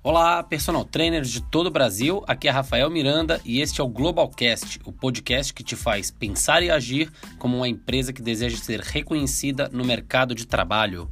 Olá, personal trainers de todo o Brasil. Aqui é Rafael Miranda e este é o Globalcast, o podcast que te faz pensar e agir como uma empresa que deseja ser reconhecida no mercado de trabalho.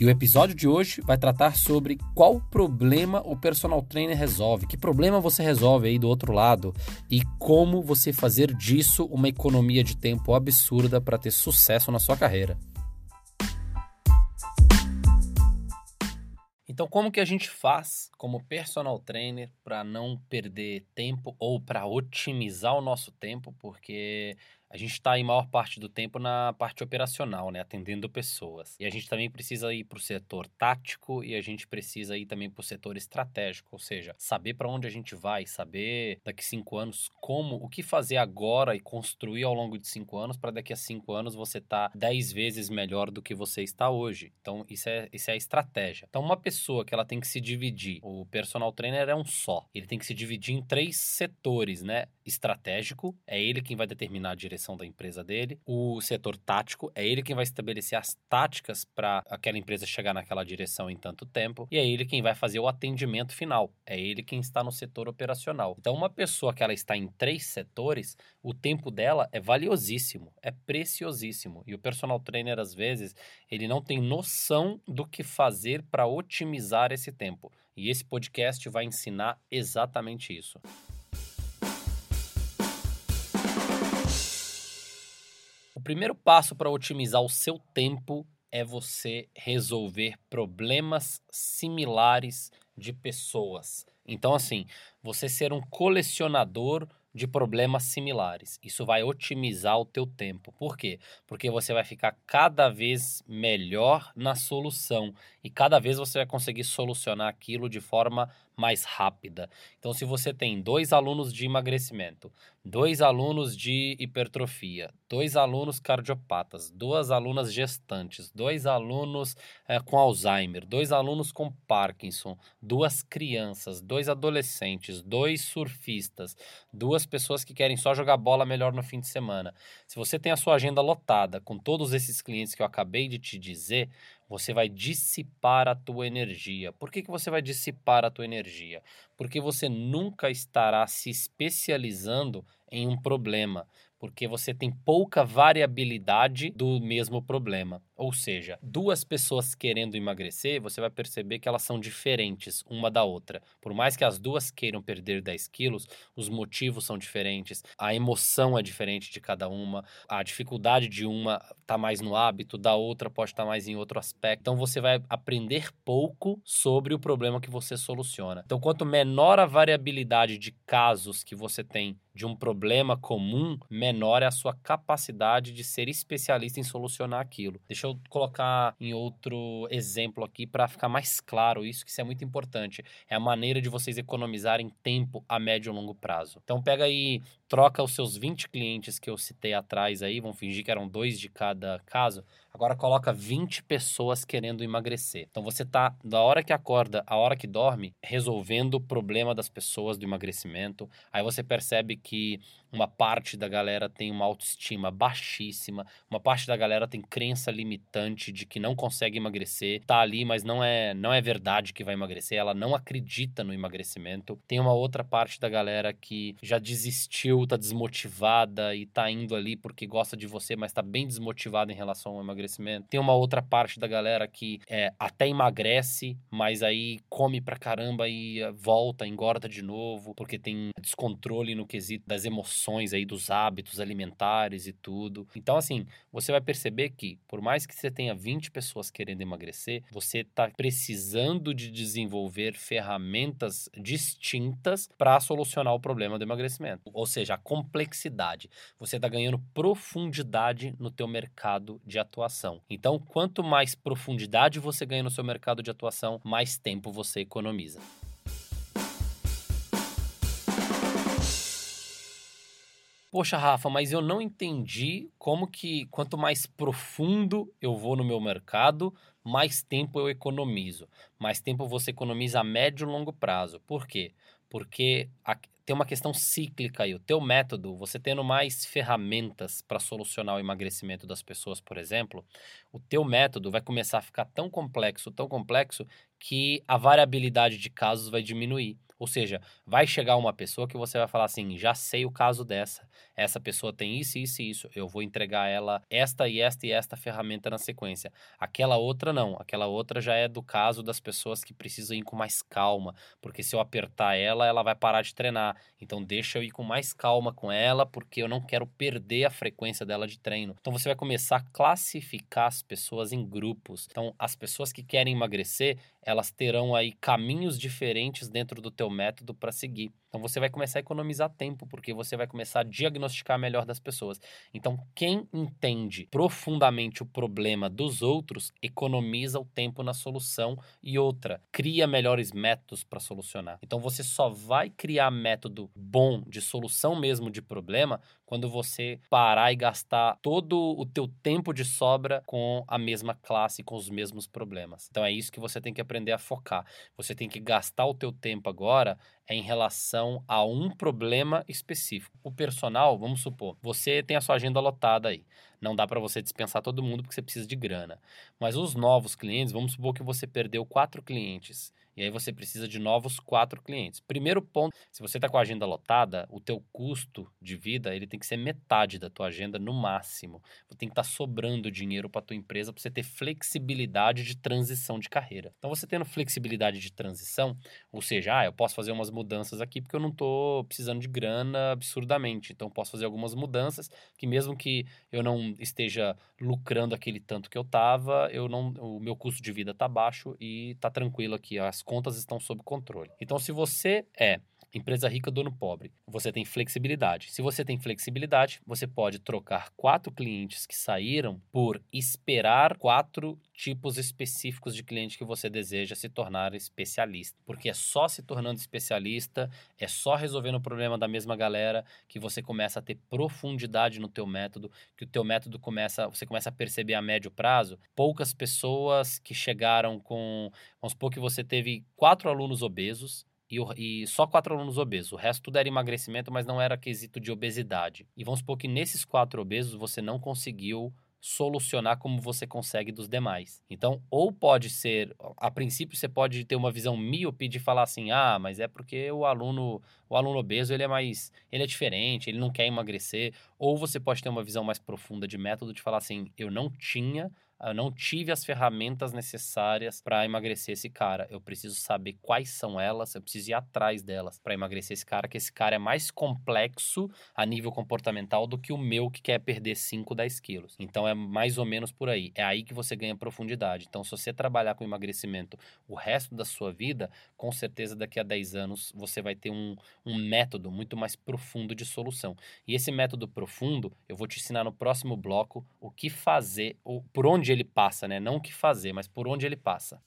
E o episódio de hoje vai tratar sobre qual problema o personal trainer resolve, que problema você resolve aí do outro lado e como você fazer disso uma economia de tempo absurda para ter sucesso na sua carreira. Então, como que a gente faz como personal trainer para não perder tempo ou para otimizar o nosso tempo? Porque a gente está aí maior parte do tempo na parte operacional, né, atendendo pessoas. E a gente também precisa ir para o setor tático e a gente precisa ir também para o setor estratégico, ou seja, saber para onde a gente vai, saber daqui cinco anos como, o que fazer agora e construir ao longo de cinco anos para daqui a cinco anos você tá dez vezes melhor do que você está hoje. Então isso é isso é a estratégia. Então uma pessoa que ela tem que se dividir, o personal trainer é um só. Ele tem que se dividir em três setores, né? Estratégico é ele quem vai determinar a direção direção da empresa dele. O setor tático é ele quem vai estabelecer as táticas para aquela empresa chegar naquela direção em tanto tempo. E é ele quem vai fazer o atendimento final. É ele quem está no setor operacional. Então, uma pessoa que ela está em três setores, o tempo dela é valiosíssimo, é preciosíssimo. E o personal trainer, às vezes, ele não tem noção do que fazer para otimizar esse tempo. E esse podcast vai ensinar exatamente isso. Primeiro passo para otimizar o seu tempo é você resolver problemas similares de pessoas. Então, assim, você ser um colecionador de problemas similares. Isso vai otimizar o teu tempo. Por quê? Porque você vai ficar cada vez melhor na solução e cada vez você vai conseguir solucionar aquilo de forma mais rápida. Então, se você tem dois alunos de emagrecimento, dois alunos de hipertrofia, dois alunos cardiopatas, duas alunas gestantes, dois alunos é, com Alzheimer, dois alunos com Parkinson, duas crianças, dois adolescentes, dois surfistas, duas pessoas que querem só jogar bola melhor no fim de semana. Se você tem a sua agenda lotada com todos esses clientes que eu acabei de te dizer, você vai dissipar a tua energia. Por que, que você vai dissipar a tua energia? Porque você nunca estará se especializando em um problema porque você tem pouca variabilidade do mesmo problema. Ou seja, duas pessoas querendo emagrecer, você vai perceber que elas são diferentes uma da outra. Por mais que as duas queiram perder 10 quilos, os motivos são diferentes, a emoção é diferente de cada uma, a dificuldade de uma está mais no hábito, da outra pode estar tá mais em outro aspecto. Então você vai aprender pouco sobre o problema que você soluciona. Então, quanto menor a variabilidade de casos que você tem de um problema comum, é a sua capacidade de ser especialista em solucionar aquilo. Deixa eu colocar em outro exemplo aqui para ficar mais claro isso, que isso é muito importante. É a maneira de vocês economizarem tempo a médio e longo prazo. Então pega aí, troca os seus 20 clientes que eu citei atrás aí, vamos fingir que eram dois de cada caso. Agora coloca 20 pessoas querendo emagrecer. Então você tá da hora que acorda à hora que dorme resolvendo o problema das pessoas do emagrecimento. Aí você percebe que uma parte da galera tem uma autoestima baixíssima, uma parte da galera tem crença limitante de que não consegue emagrecer, tá ali, mas não é, não é verdade que vai emagrecer, ela não acredita no emagrecimento. Tem uma outra parte da galera que já desistiu, tá desmotivada e tá indo ali porque gosta de você, mas tá bem desmotivada em relação ao emagrecimento. Tem uma outra parte da galera que é, até emagrece, mas aí come pra caramba e volta, engorda de novo, porque tem descontrole no quesito das emoções aí dos hábitos alimentares e tudo. Então, assim, você vai perceber que, por mais que você tenha 20 pessoas querendo emagrecer, você está precisando de desenvolver ferramentas distintas para solucionar o problema do emagrecimento. Ou seja, a complexidade. Você está ganhando profundidade no teu mercado de atuação. Então, quanto mais profundidade você ganha no seu mercado de atuação, mais tempo você economiza. Poxa, Rafa, mas eu não entendi como que quanto mais profundo eu vou no meu mercado, mais tempo eu economizo. Mais tempo você economiza a médio e longo prazo. Por quê? Porque tem uma questão cíclica aí. O teu método, você tendo mais ferramentas para solucionar o emagrecimento das pessoas, por exemplo, o teu método vai começar a ficar tão complexo, tão complexo, que a variabilidade de casos vai diminuir. Ou seja, vai chegar uma pessoa que você vai falar assim: já sei o caso dessa. Essa pessoa tem isso, isso e isso. Eu vou entregar ela esta e esta e esta ferramenta na sequência. Aquela outra não. Aquela outra já é do caso das pessoas que precisam ir com mais calma. Porque se eu apertar ela, ela vai parar de treinar. Então deixa eu ir com mais calma com ela, porque eu não quero perder a frequência dela de treino. Então você vai começar a classificar as pessoas em grupos. Então, as pessoas que querem emagrecer, elas terão aí caminhos diferentes dentro do teu método para seguir. Então você vai começar a economizar tempo, porque você vai começar a diagnosticar melhor das pessoas. Então, quem entende profundamente o problema dos outros, economiza o tempo na solução e outra, cria melhores métodos para solucionar. Então você só vai criar método bom de solução mesmo de problema quando você parar e gastar todo o teu tempo de sobra com a mesma classe, com os mesmos problemas. Então é isso que você tem que aprender a focar. Você tem que gastar o teu tempo agora é em relação a um problema específico. O personal, vamos supor, você tem a sua agenda lotada aí. Não dá para você dispensar todo mundo porque você precisa de grana. Mas os novos clientes, vamos supor que você perdeu quatro clientes e aí você precisa de novos quatro clientes. Primeiro ponto, se você está com a agenda lotada, o teu custo de vida ele tem que ser metade da tua agenda no máximo. Tem que estar tá sobrando dinheiro para tua empresa para você ter flexibilidade de transição de carreira. Então você tendo flexibilidade de transição, ou seja, ah, eu posso fazer umas mudanças aqui porque eu não estou precisando de grana absurdamente. Então posso fazer algumas mudanças que mesmo que eu não esteja lucrando aquele tanto que eu estava, eu não, o meu custo de vida está baixo e está tranquilo aqui. As contas estão sob controle. Então, se você é empresa rica, dono pobre, você tem flexibilidade. Se você tem flexibilidade, você pode trocar quatro clientes que saíram por esperar quatro tipos específicos de cliente que você deseja se tornar especialista. Porque é só se tornando especialista, é só resolvendo o problema da mesma galera que você começa a ter profundidade no teu método, que o teu método começa, você começa a perceber a médio prazo, poucas pessoas que chegaram com, vamos supor que você teve quatro alunos obesos, e, e, só quatro alunos obesos. O resto tudo era emagrecimento, mas não era quesito de obesidade. E vamos supor que nesses quatro obesos você não conseguiu solucionar como você consegue dos demais. Então, ou pode ser, a princípio você pode ter uma visão míope de falar assim: "Ah, mas é porque o aluno, o aluno obeso, ele é mais, ele é diferente, ele não quer emagrecer", ou você pode ter uma visão mais profunda de método de falar assim: "Eu não tinha eu não tive as ferramentas necessárias para emagrecer esse cara. Eu preciso saber quais são elas, eu preciso ir atrás delas para emagrecer esse cara, que esse cara é mais complexo a nível comportamental do que o meu que quer perder 5, 10 quilos. Então é mais ou menos por aí. É aí que você ganha profundidade. Então, se você trabalhar com emagrecimento o resto da sua vida, com certeza daqui a 10 anos você vai ter um, um método muito mais profundo de solução. E esse método profundo, eu vou te ensinar no próximo bloco o que fazer, ou por onde onde ele passa, né? Não o que fazer, mas por onde ele passa.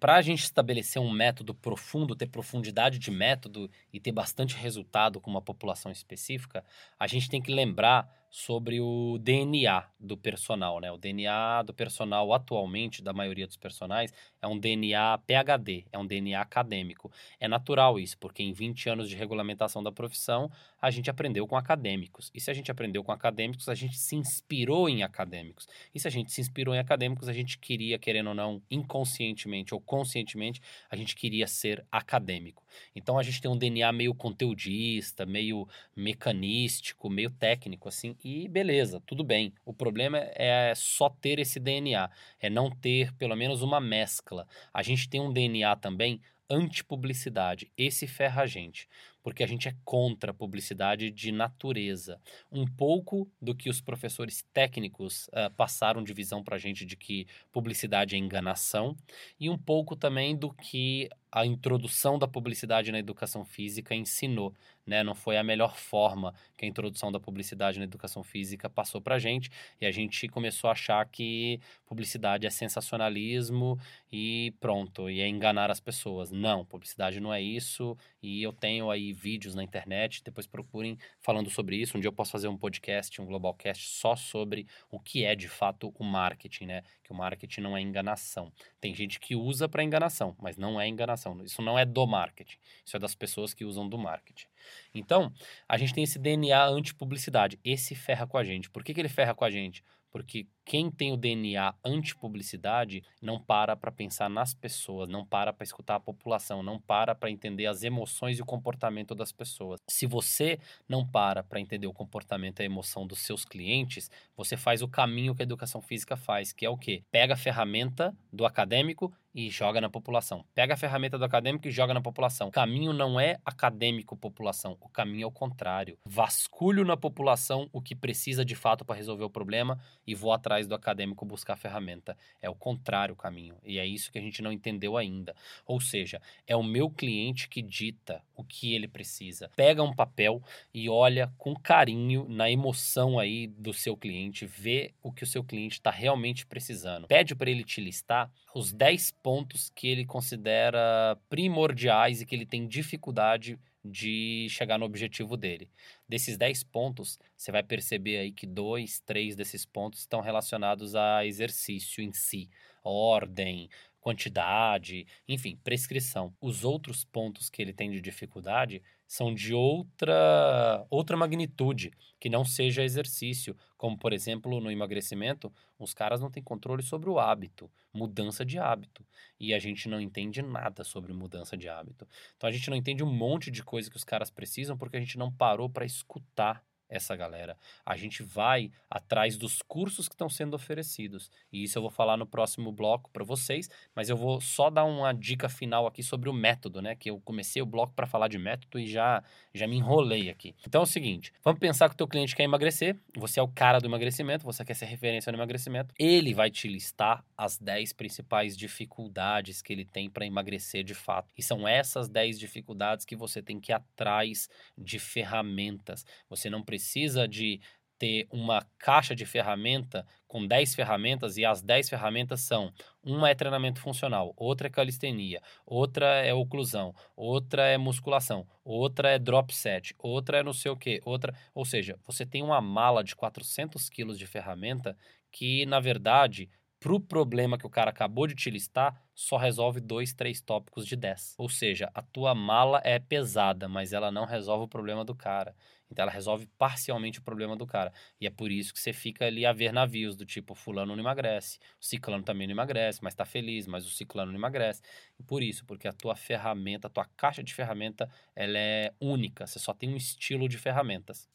Para a gente estabelecer um método profundo, ter profundidade de método e ter bastante resultado com uma população específica, a gente tem que lembrar sobre o DNA do personal, né? O DNA do personal atualmente, da maioria dos personagens, é um DNA PhD, é um DNA acadêmico. É natural isso, porque em 20 anos de regulamentação da profissão, a gente aprendeu com acadêmicos. E se a gente aprendeu com acadêmicos, a gente se inspirou em acadêmicos. E se a gente se inspirou em acadêmicos, a gente queria, querendo ou não, inconscientemente ou conscientemente, a gente queria ser acadêmico. Então a gente tem um DNA meio conteudista, meio mecanístico, meio técnico, assim, e beleza, tudo bem. O problema é só ter esse DNA, é não ter pelo menos uma mescla. A gente tem um DNA também anti-publicidade. Esse ferra a gente porque a gente é contra a publicidade de natureza. Um pouco do que os professores técnicos uh, passaram de visão para a gente de que publicidade é enganação, e um pouco também do que a introdução da publicidade na educação física ensinou. Né? Não foi a melhor forma que a introdução da publicidade na educação física passou para gente, e a gente começou a achar que publicidade é sensacionalismo e pronto, e é enganar as pessoas. Não, publicidade não é isso, e eu tenho aí vídeos na internet, depois procurem falando sobre isso. Um dia eu posso fazer um podcast, um Globalcast só sobre o que é de fato o marketing, né? Que o marketing não é enganação. Tem gente que usa para enganação, mas não é enganação. Isso não é do marketing. Isso é das pessoas que usam do marketing. Então, a gente tem esse DNA anti-publicidade. Esse ferra com a gente. Por que, que ele ferra com a gente? Porque quem tem o DNA anti-publicidade não para para pensar nas pessoas, não para para escutar a população, não para para entender as emoções e o comportamento das pessoas. Se você não para para entender o comportamento e a emoção dos seus clientes, você faz o caminho que a educação física faz, que é o quê? Pega a ferramenta do acadêmico e joga na população. Pega a ferramenta do acadêmico e joga na população. O caminho não é acadêmico-população, o caminho é o contrário. Vasculho na população o que precisa de fato para resolver o problema e vou atrás do acadêmico buscar ferramenta. É o contrário o caminho. E é isso que a gente não entendeu ainda. Ou seja, é o meu cliente que dita o que ele precisa. Pega um papel e olha com carinho na emoção aí do seu cliente, vê o que o seu cliente está realmente precisando. Pede para ele te listar os 10 pontos que ele considera primordiais e que ele tem dificuldade de chegar no objetivo dele. Desses 10 pontos, você vai perceber aí que dois, três desses pontos estão relacionados a exercício em si, ordem, quantidade, enfim, prescrição. Os outros pontos que ele tem de dificuldade são de outra outra magnitude, que não seja exercício, como por exemplo, no emagrecimento, os caras não têm controle sobre o hábito, mudança de hábito, e a gente não entende nada sobre mudança de hábito. Então a gente não entende um monte de coisa que os caras precisam porque a gente não parou para escutar essa galera. A gente vai atrás dos cursos que estão sendo oferecidos. E isso eu vou falar no próximo bloco para vocês, mas eu vou só dar uma dica final aqui sobre o método, né? Que eu comecei o bloco para falar de método e já já me enrolei aqui. Então é o seguinte, vamos pensar que o teu cliente quer emagrecer, você é o cara do emagrecimento, você quer ser referência no emagrecimento. Ele vai te listar as 10 principais dificuldades que ele tem para emagrecer de fato. E são essas 10 dificuldades que você tem que ir atrás de ferramentas. Você não precisa de ter uma caixa de ferramenta com 10 ferramentas e as 10 ferramentas são uma é treinamento funcional, outra é calistenia, outra é oclusão, outra é musculação, outra é drop set, outra é não sei o que, outra, ou seja, você tem uma mala de 400 quilos de ferramenta que na verdade para o problema que o cara acabou de te listar, só resolve dois, três tópicos de 10. Ou seja, a tua mala é pesada, mas ela não resolve o problema do cara. Então ela resolve parcialmente o problema do cara. E é por isso que você fica ali a ver navios do tipo, fulano não emagrece, o ciclano também não emagrece, mas tá feliz, mas o ciclano não emagrece. E por isso, porque a tua ferramenta, a tua caixa de ferramenta, ela é única. Você só tem um estilo de ferramentas.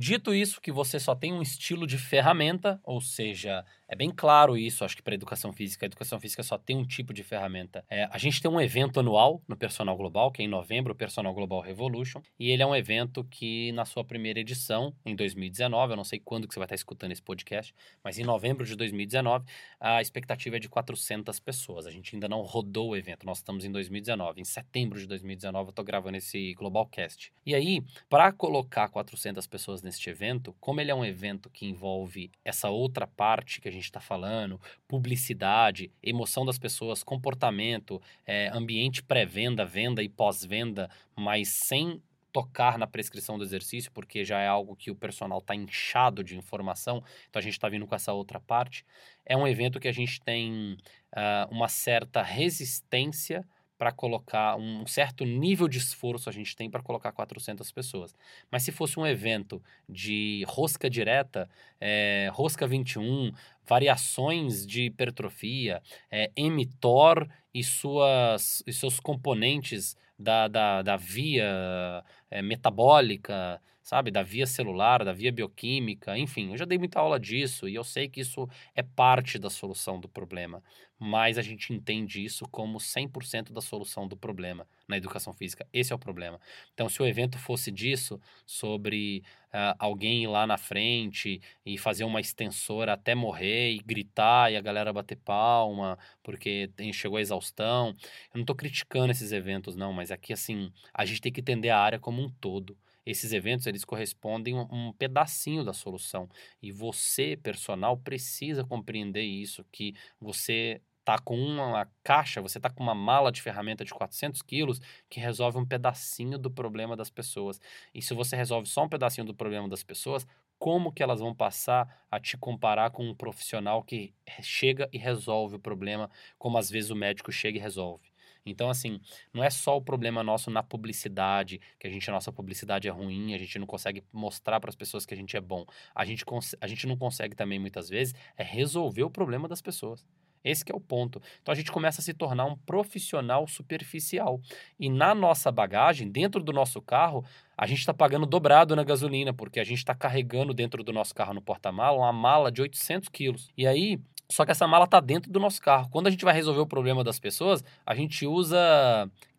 Dito isso, que você só tem um estilo de ferramenta, ou seja, é bem claro isso, acho que para educação física, a educação física só tem um tipo de ferramenta. É, a gente tem um evento anual no Personal Global, que é em novembro, o Personal Global Revolution, e ele é um evento que na sua primeira edição, em 2019, eu não sei quando que você vai estar escutando esse podcast, mas em novembro de 2019, a expectativa é de 400 pessoas. A gente ainda não rodou o evento, nós estamos em 2019. Em setembro de 2019 eu estou gravando esse Globalcast. E aí, para colocar 400 pessoas neste evento, como ele é um evento que envolve essa outra parte que a gente está falando, publicidade, emoção das pessoas, comportamento, é, ambiente pré-venda, venda e pós-venda, mas sem tocar na prescrição do exercício, porque já é algo que o personal está inchado de informação, então a gente está vindo com essa outra parte. É um evento que a gente tem uh, uma certa resistência para colocar um certo nível de esforço a gente tem para colocar 400 pessoas. Mas se fosse um evento de rosca direta, é, rosca 21, variações de hipertrofia, é, mTOR e, suas, e seus componentes da, da, da via é, metabólica, sabe? Da via celular, da via bioquímica, enfim, eu já dei muita aula disso e eu sei que isso é parte da solução do problema, mas a gente entende isso como 100% da solução do problema na educação física. Esse é o problema. Então, se o evento fosse disso, sobre uh, alguém ir lá na frente e fazer uma extensora até morrer e gritar e a galera bater palma porque chegou a exaustão, eu não estou criticando esses eventos, não, mas aqui, assim, a gente tem que entender a área como um todo esses eventos eles correspondem a um pedacinho da solução e você personal precisa compreender isso que você tá com uma caixa, você tá com uma mala de ferramenta de 400 quilos que resolve um pedacinho do problema das pessoas. E se você resolve só um pedacinho do problema das pessoas, como que elas vão passar a te comparar com um profissional que chega e resolve o problema, como às vezes o médico chega e resolve? Então, assim, não é só o problema nosso na publicidade, que a gente, a nossa publicidade é ruim, a gente não consegue mostrar para as pessoas que a gente é bom. A gente, a gente não consegue também, muitas vezes, é resolver o problema das pessoas. Esse é o ponto. Então a gente começa a se tornar um profissional superficial. E na nossa bagagem, dentro do nosso carro, a gente está pagando dobrado na gasolina, porque a gente está carregando dentro do nosso carro no porta-mala uma mala de 800 quilos. E aí, só que essa mala está dentro do nosso carro. Quando a gente vai resolver o problema das pessoas, a gente usa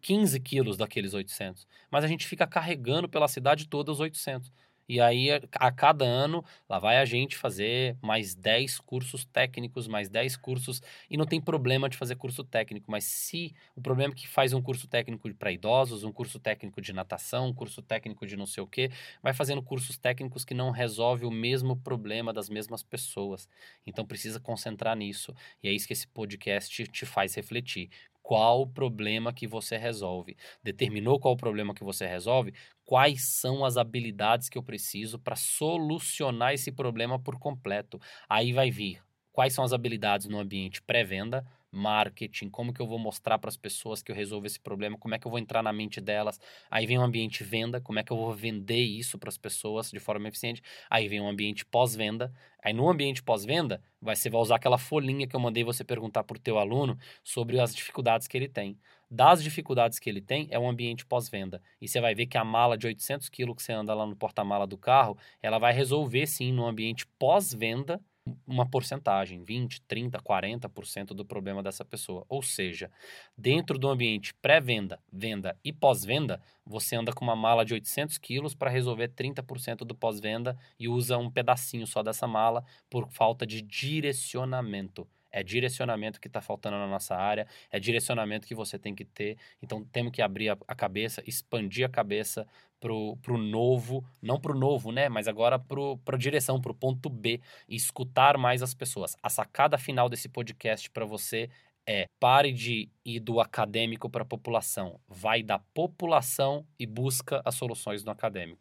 15 quilos daqueles 800. Mas a gente fica carregando pela cidade toda os 800. E aí, a cada ano, lá vai a gente fazer mais 10 cursos técnicos, mais 10 cursos. E não tem problema de fazer curso técnico, mas se o problema é que faz um curso técnico para idosos, um curso técnico de natação, um curso técnico de não sei o quê, vai fazendo cursos técnicos que não resolve o mesmo problema das mesmas pessoas. Então precisa concentrar nisso. E é isso que esse podcast te faz refletir qual o problema que você resolve. Determinou qual o problema que você resolve? Quais são as habilidades que eu preciso para solucionar esse problema por completo? Aí vai vir quais são as habilidades no ambiente pré-venda, marketing, como que eu vou mostrar para as pessoas que eu resolvo esse problema, como é que eu vou entrar na mente delas. Aí vem o ambiente venda, como é que eu vou vender isso para as pessoas de forma eficiente. Aí vem o ambiente pós-venda. Aí no ambiente pós-venda, você vai usar aquela folhinha que eu mandei você perguntar para o teu aluno sobre as dificuldades que ele tem. Das dificuldades que ele tem, é o ambiente pós-venda. E você vai ver que a mala de 800 quilos que você anda lá no porta-mala do carro, ela vai resolver sim no ambiente pós-venda uma porcentagem, 20, 30, 40% do problema dessa pessoa. Ou seja, dentro do ambiente pré-venda, venda e pós-venda, você anda com uma mala de 800 quilos para resolver 30% do pós-venda e usa um pedacinho só dessa mala por falta de direcionamento. É direcionamento que está faltando na nossa área, é direcionamento que você tem que ter. Então temos que abrir a, a cabeça, expandir a cabeça para o novo, não para o novo, né? Mas agora para a direção, para o ponto B, e escutar mais as pessoas. A sacada final desse podcast para você é pare de ir do acadêmico para a população. Vai da população e busca as soluções no acadêmico.